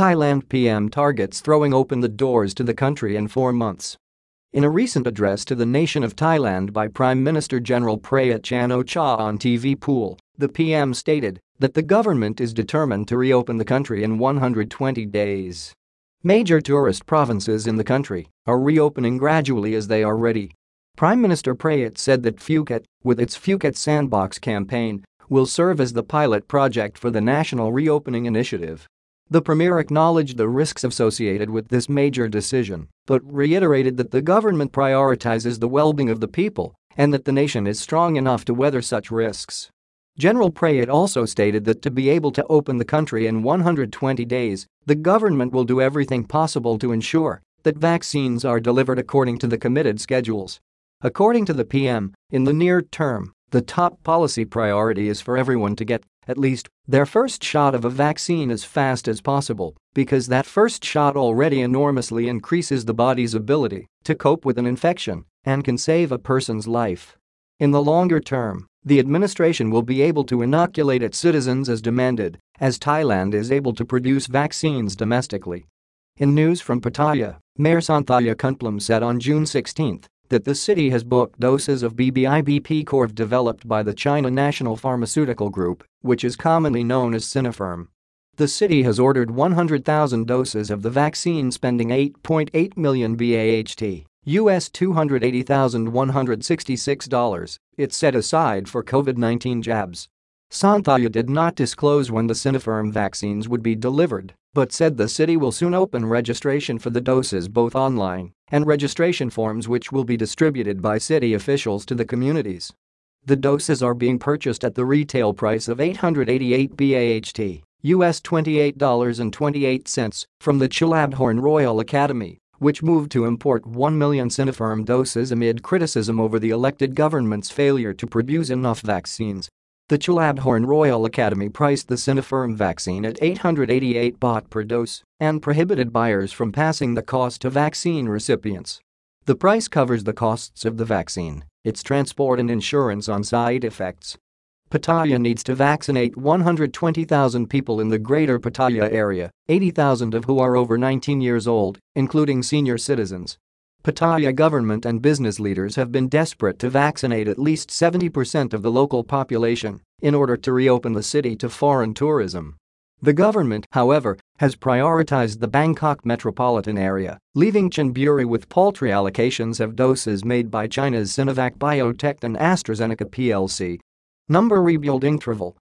Thailand PM targets throwing open the doors to the country in four months. In a recent address to the nation of Thailand by Prime Minister General Prayut Chan-o-cha on TV Pool, the PM stated that the government is determined to reopen the country in 120 days. Major tourist provinces in the country are reopening gradually as they are ready. Prime Minister Prayut said that Phuket, with its Phuket Sandbox campaign, will serve as the pilot project for the National Reopening Initiative. The premier acknowledged the risks associated with this major decision, but reiterated that the government prioritizes the well-being of the people and that the nation is strong enough to weather such risks. General Prayut also stated that to be able to open the country in 120 days, the government will do everything possible to ensure that vaccines are delivered according to the committed schedules. According to the PM, in the near term, the top policy priority is for everyone to get, at least, their first shot of a vaccine as fast as possible because that first shot already enormously increases the body's ability to cope with an infection and can save a person's life. In the longer term, the administration will be able to inoculate its citizens as demanded, as Thailand is able to produce vaccines domestically. In news from Pattaya, Mayor Sonthaya Kunplome said on June 16 that the city has booked doses of BBIBP Corv developed by the China National Pharmaceutical Group, which is commonly known as Sinopharm. The city has ordered 100,000 doses of the vaccine spending 8.8 million BAHT, US $280,166, it set aside for COVID-19 jabs. Sonthaya did not disclose when the Sinopharm vaccines would be delivered, but said the city will soon open registration for the doses both online and registration forms which will be distributed by city officials to the communities. The doses are being purchased at the retail price of 888 BAHT, US $28.28, from the Chulabhorn Royal Academy, which moved to import 1 million Sinopharm doses amid criticism over the elected government's failure to produce enough vaccines the Chulabhorn Royal Academy priced the Sinopharm vaccine at 888 baht per dose and prohibited buyers from passing the cost to vaccine recipients. The price covers the costs of the vaccine, its transport and insurance on side effects. Pattaya needs to vaccinate 120,000 people in the greater Pattaya area, 80,000 of who are over 19 years old, including senior citizens. Pattaya government and business leaders have been desperate to vaccinate at least 70% of the local population in order to reopen the city to foreign tourism. The government, however, has prioritized the Bangkok metropolitan area, leaving Chonburi with paltry allocations of doses made by China's Sinovac Biotech and AstraZeneca plc. Number rebuilding travel